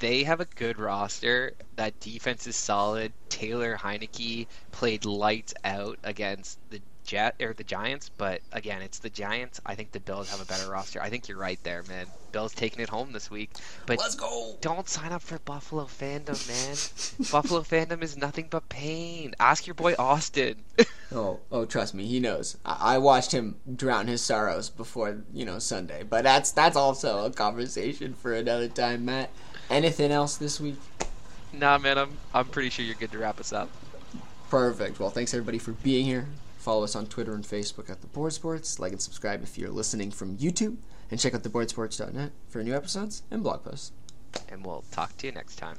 they have a good roster. That defense is solid. Taylor Heinicke played lights out against the Jet or the Giants, but again, it's the Giants. I think the Bills have a better roster. I think you're right there, man. Bills taking it home this week. But let's go. Don't sign up for Buffalo fandom, man. Buffalo fandom is nothing but pain. Ask your boy Austin. oh, oh, trust me, he knows. I-, I watched him drown his sorrows before you know Sunday, but that's that's also a conversation for another time, Matt. Anything else this week? Nah, man. I'm I'm pretty sure you're good to wrap us up. Perfect. Well, thanks everybody for being here. Follow us on Twitter and Facebook at The Board Sports. Like and subscribe if you're listening from YouTube. And check out theboardsports.net for new episodes and blog posts. And we'll talk to you next time.